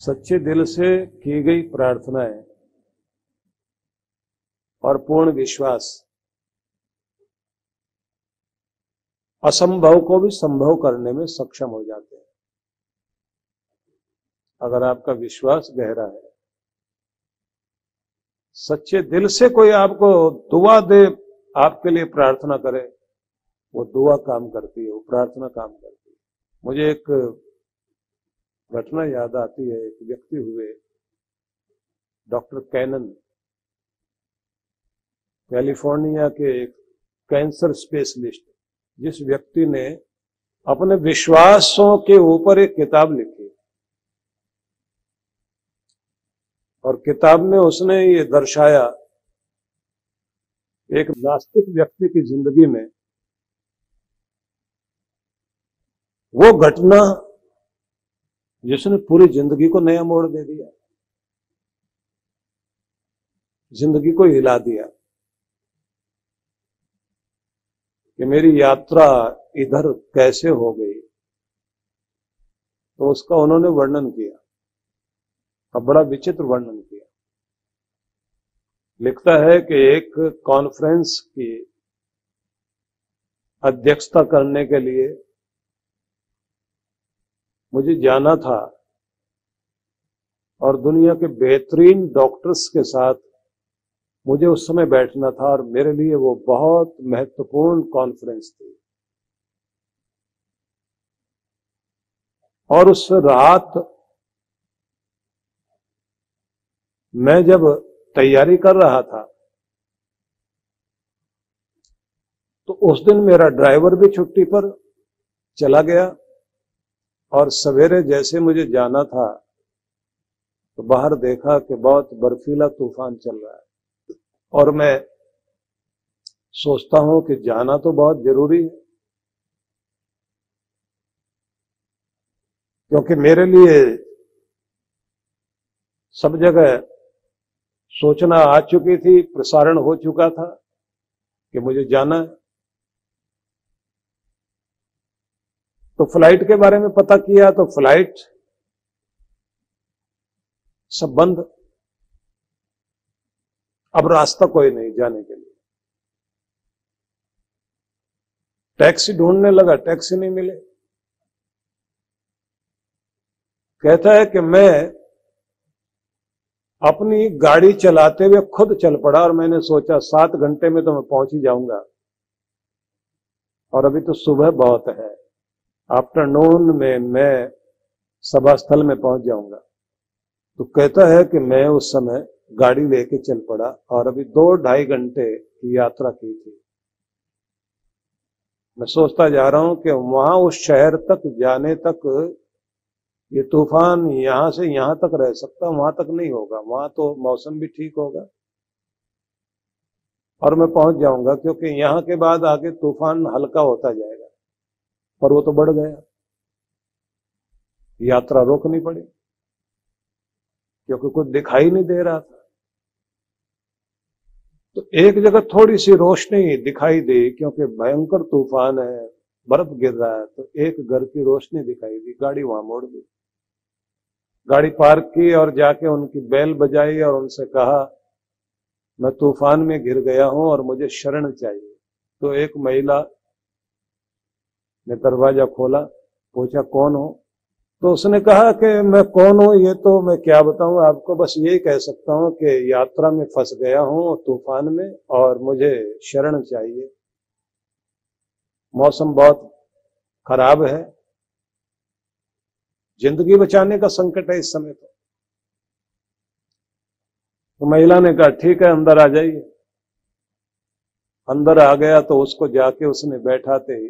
सच्चे दिल से की गई प्रार्थनाएँ और पूर्ण विश्वास। असंभव को भी संभव करने में सक्षम हो जाते हैं। अगर आपका विश्वास गहरा है, सच्चे दिल से कोई आपको दुआ दे, आपके लिए प्रार्थना करे, वो दुआ काम करती है, वो प्रार्थना काम करती है। मुझे एक घटना याद आती है, एक व्यक्ति हुए डॉक्टर कैनन, कैलिफ़ोर्निया के एक कैंसर स्पेशलिस्ट, जिस व्यक्ति ने अपने विश्वासों के ऊपर एक किताब लिखी। और किताब में उसने ये दर्शाया, एक नास्तिक व्यक्ति की ज़िंदगी में वो घटना जिसने पूरी ज़िंदगी को नया मोड़ दे दिया, ज़िंदगी को हिला दिया, कि मेरी यात्रा इधर कैसे हो गई तो उसका उन्होंने वर्णन किया अब बड़ा विचित्र वर्णन किया। लिखता है कि एक कॉन्फ्रेंस की अध्यक्षता करने के लिए मुझे जाना था और दुनिया के बेहतरीन डॉक्टर्स के साथ मुझे उस समय बैठना था और मेरे लिए वो बहुत महत्वपूर्ण कॉन्फ्रेंस थी। और उस रात मैं जब तैयारी कर रहा था तो उस दिन मेरा ड्राइवर भी छुट्टी पर चला गया। और सवेरे जैसे मुझे जाना था तो बाहर देखा कि बहुत बर्फीला तूफ़ान चल रहा है। और मैं सोचता हूँ कि जाना तो बहुत ज़रूरी है, क्योंकि मेरे लिए सब जगह सोचना आ चुकी थी, प्रसारण हो चुका था कि मुझे जाना है। तो फ़्लाइट के बारे में पता किया तो फ़्लाइट सब बंद। अब रास्ता कोई नहीं जाने के लिए। टैक्सी ढूँढने लगा, टैक्सी नहीं मिले। कहता है कि मैं अपनी गाड़ी चलाते हुए खुद चल पड़ा और मैंने सोचा सात घंटे में तो मैं पहुँच ही जाऊँगा। और अभी तो सुबह बहुत है। आफ्टरनून में मैं सभा स्थल में पहुँच जाऊँगा। तो कहता है कि मैं उस समय गाड़ी लेके चल पड़ा और अभी दो ढाई घंटे की यात्रा की थी। मैं सोचता जा रहा हूँ कि वहाँ उस शहर तक जाने तक ये तूफ़ान यहाँ से यहाँ तक रह सकता, वहाँ तक नहीं होगा। वहाँ तो मौसम भी ठीक होगा। और मैं पहुँच जाऊँगा क्योंकि यहाँ के बाद आगे तूफ़ान हल्का होता जाएगा। पर वो तो बढ़ गया। यात्रा रोकनी पड़ी, क्योंकि कुछ दिखाई नहीं दे रहा था। तो एक जगह थोड़ी सी रोशनी दिखाई दी, क्योंकि भयंकर तूफ़ान है, बर्फ़ गिर रहा है तो एक घर की रोशनी दिखाई दी, गाड़ी वहाँ मोड़ दी। गाड़ी पार्क की और जाके उनकी बैल बजाई और उनसे कहा, मैं तूफ़ान में घिर गया हूँ और मुझे शरण चाहिए। तो एक महिला ने दरवाज़ा खोला, पूछा, कौन हो? तो उसने कहा कि, मैं कौन हूँ? ये तो मैं क्या बताऊँ? आपको बस यही कह सकता हूँ कि यात्रा में फंस गया हूँ तूफ़ान में और मुझे शरण चाहिए। मौसम बहुत खराब है। ज़िंदगी बचाने का संकट है इस समय तो। तो महिला ने कहा, ठीक है, अंदर आ जाइए। अंदर आ गया तो उसको जाके उसने बैठाते ही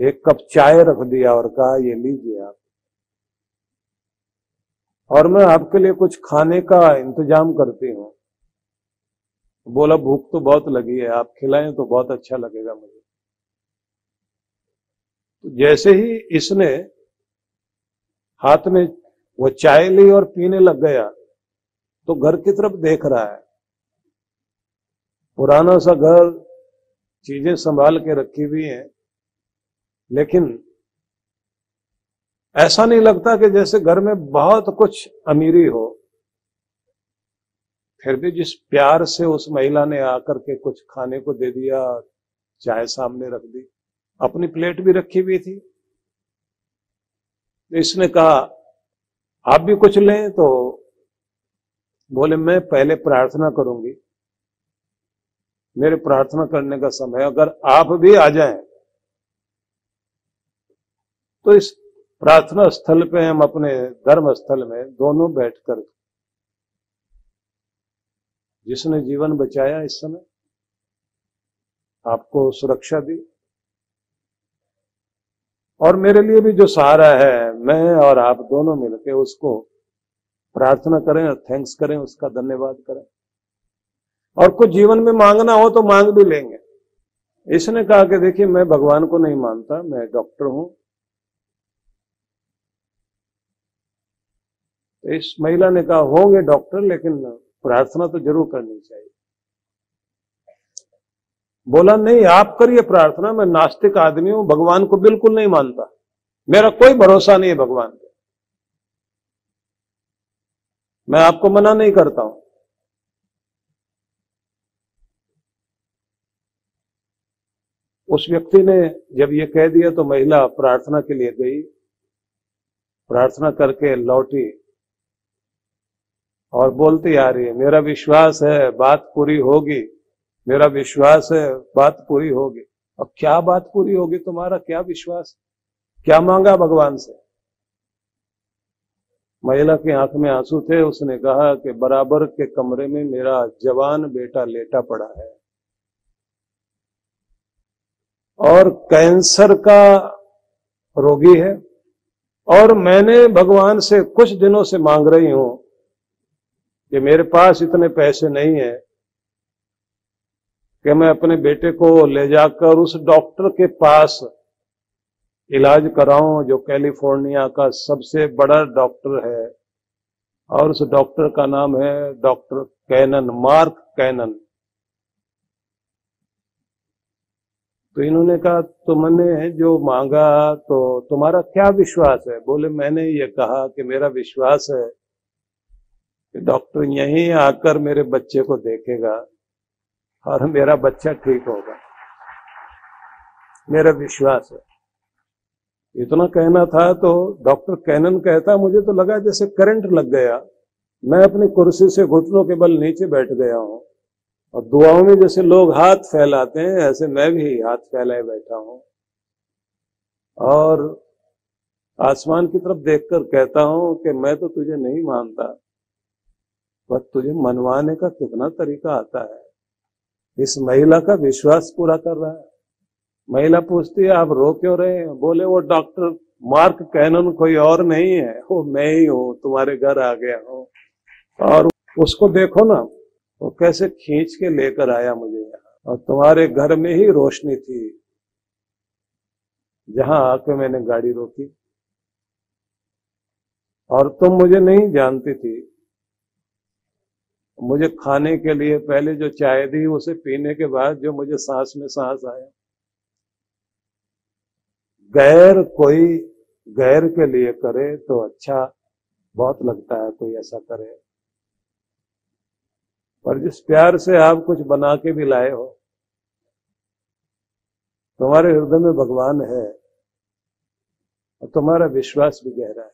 एक कप चाय रख दिया और कहा, ये लीजिए आप। और मैं आपके लिए कुछ खाने का इंतज़ाम करती हूँ। बोला, भूख तो बहुत लगी है, आप खिलाएँ तो बहुत अच्छा लगेगा मुझे। तो जैसे ही इसने हाथ में वो चाय ली और पीने लग गया तो घर की तरफ़ देख रहा है। पुराना सा घर, चीज़ें संभाल के रखी हुई हैं। लेकिन ऐसा नहीं लगता कि जैसे घर में बहुत कुछ अमीरी हो, फिर भी जिस प्यार से उस महिला ने आकर के कुछ खाने को दे दिया, चाय सामने रख दी, अपनी प्लेट भी रखी हुई थी इसने कहा, आप भी कुछ लें? तो बोले, मैं पहले प्रार्थना करूँगी, मेरे प्रार्थना करने का समय अगर आप भी आ जाएँ तो इस प्रार्थना स्थल पे हम अपने धर्म स्थल में दोनों बैठकर जिसने जीवन बचाया इस समय, आपको सुरक्षा दी। और मेरे लिए भी जो सहारा है, मैं और आप दोनों मिलकर उसको प्रार्थना करें और थैंक्स करें, उसका धन्यवाद करें। और कुछ जीवन में मांगना हो तो मांग भी लेंगे। इसने कहा कि देखिए, मैं भगवान को नहीं मानता, मैं डॉक्टर हूँ तो इस महिला ने कहा, होंगे डॉक्टर, लेकिन प्रार्थना तो ज़रूर करनी चाहिए। बोला, नहीं, आप करिए प्रार्थना, मैं नास्तिक आदमी हूँ, भगवान को बिल्कुल नहीं मानता। मेरा कोई भरोसा नहीं है भगवान पे। मैं आपको मना नहीं करता हूँ। उस व्यक्ति ने जब ये कह दिया तो महिला प्रार्थना के लिए गई। प्रार्थना करके लौटी। और बोलती आ रही है, मेरा विश्वास है, बात पूरी होगी। मेरा विश्वास है, बात पूरी होगी। अब क्या बात पूरी होगी? तुम्हारा क्या विश्वास? क्या मांगा भगवान से? महिला की आँख में आँसू थे, उसने कहा कि, बराबर के कमरे में मेरा जवान बेटा लेटा पड़ा है। और कैंसर का रोगी है। और मैंने भगवान से कुछ दिनों से मांग रही हूँ कि मेरे पास इतने पैसे नहीं है कि मैं अपने बेटे को ले जाकर उस डॉक्टर के पास इलाज कराऊं, जो कैलिफ़ोर्निया का सबसे बड़ा डॉक्टर है। और उस डॉक्टर का नाम है डॉक्टर कैनन, मार्क कैनन। तो इन्होंने कहा तुमने जो मांगा तो तुम्हारा क्या विश्वास है? बोले, मैंने ये कहा कि मेरा विश्वास है कि डॉक्टर यहीं आकर मेरे बच्चे को देखेगा और मेरा बच्चा ठीक होगा। मेरा विश्वास है। इतना कहना था तो डॉक्टर कैनन कहता, मुझे तो लगा जैसे करंट लग गया। मैं अपनी कुर्सी से घुटनों के बल नीचे बैठ गया हूँ और दुआओं में जैसे लोग हाथ फैलाते हैं, ऐसे मैं भी हाथ फैलाए बैठा हूँ। और आसमान की तरफ़ देखकर कहता हूँ कि मैं तो तुझे नहीं मानता। पर तुझे मनवाने का कितना तरीका आता है? इस महिला का विश्वास पूरा कर रहा है। महिला पूछती है, आप रो क्यों रहे हैं? बोले, वो डॉक्टर मार्क कैनन कोई और नहीं है। वो मैं ही हूँ, तुम्हारे घर आ गया हूँ। और उसको देखो ना, वो कैसे खींच के लेकर आया मुझे यहाँ। और तुम्हारे घर में ही रोशनी थी, जहाँ आके मैंने गाड़ी रोकी। और तुम मुझे नहीं जानती थी मुझे खाने के लिए पहले जो चाय दी, उसे पीने के बाद जो मुझे सांस में सांस आया। गैर कोई गैर के लिए करे तो अच्छा बहुत लगता है कोई ऐसा करे। पर जिस प्यार से आप कुछ बना के भी लाए हो, तुम्हारे हृदय में भगवान है और तुम्हारा विश्वास भी गहरा है।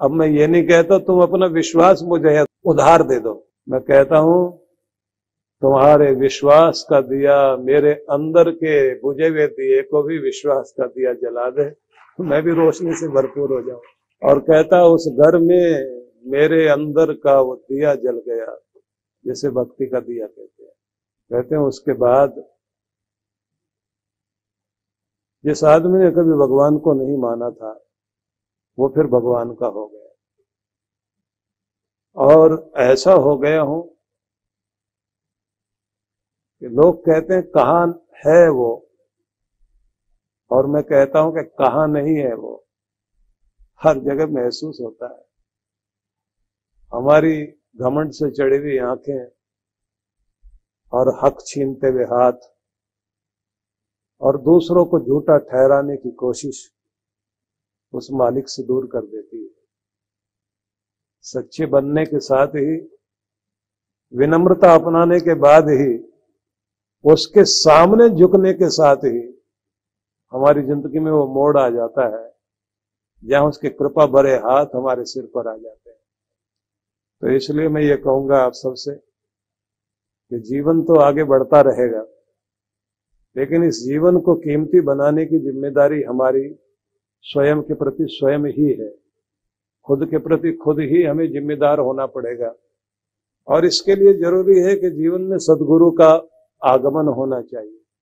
अब मैं ये नहीं कहता, तुम अपना विश्वास मुझे उधार दे दो। मैं कहता हूँ, तुम्हारे विश्वास का दिया मेरे अंदर के बुझे हुए दिए को भी विश्वास का दिया जला दे। मैं भी रोशनी से भरपूर हो जाऊँ। और कहता, उस घर में मेरे अंदर का वो दिया जल गया, जैसे भक्ति का दिया कहते हैं। कहते हैं, उसके बाद जिस आदमी ने कभी भगवान को नहीं माना था, वो फिर भगवान का हो गया। और ऐसा हो गया हूँ कि लोग कहते हैं कहा है वो? और मैं कहता हूँ कि कहा नहीं है वो। हर जगह महसूस होता है। हमारी घमंड से चढ़ी हुई आँखें और हक छीनते हुए हाथ और दूसरों को झूठा ठहराने की कोशिश उस मालिक से दूर कर देती है। सच्चे बनने के साथ ही, विनम्रता अपनाने के बाद ही, उसके सामने झुकने के साथ ही, हमारी ज़िंदगी में वो मोड़ आ जाता है, जहाँ उसके कृपा भरे हाथ हमारे सिर पर आ जाते हैं। तो इसलिए मैं ये कहूँगा आप सबसे कि जीवन तो आगे बढ़ता रहेगा, लेकिन इस जीवन को कीमती बनाने की ज़िम्मेदारी हमारी स्वयं के प्रति स्वयं ही है। खुद के प्रति खुद ही हमें जिम्मेदार होना पड़ेगा। और इसके लिए ज़रूरी है कि जीवन में सदगुरु का आगमन होना चाहिए।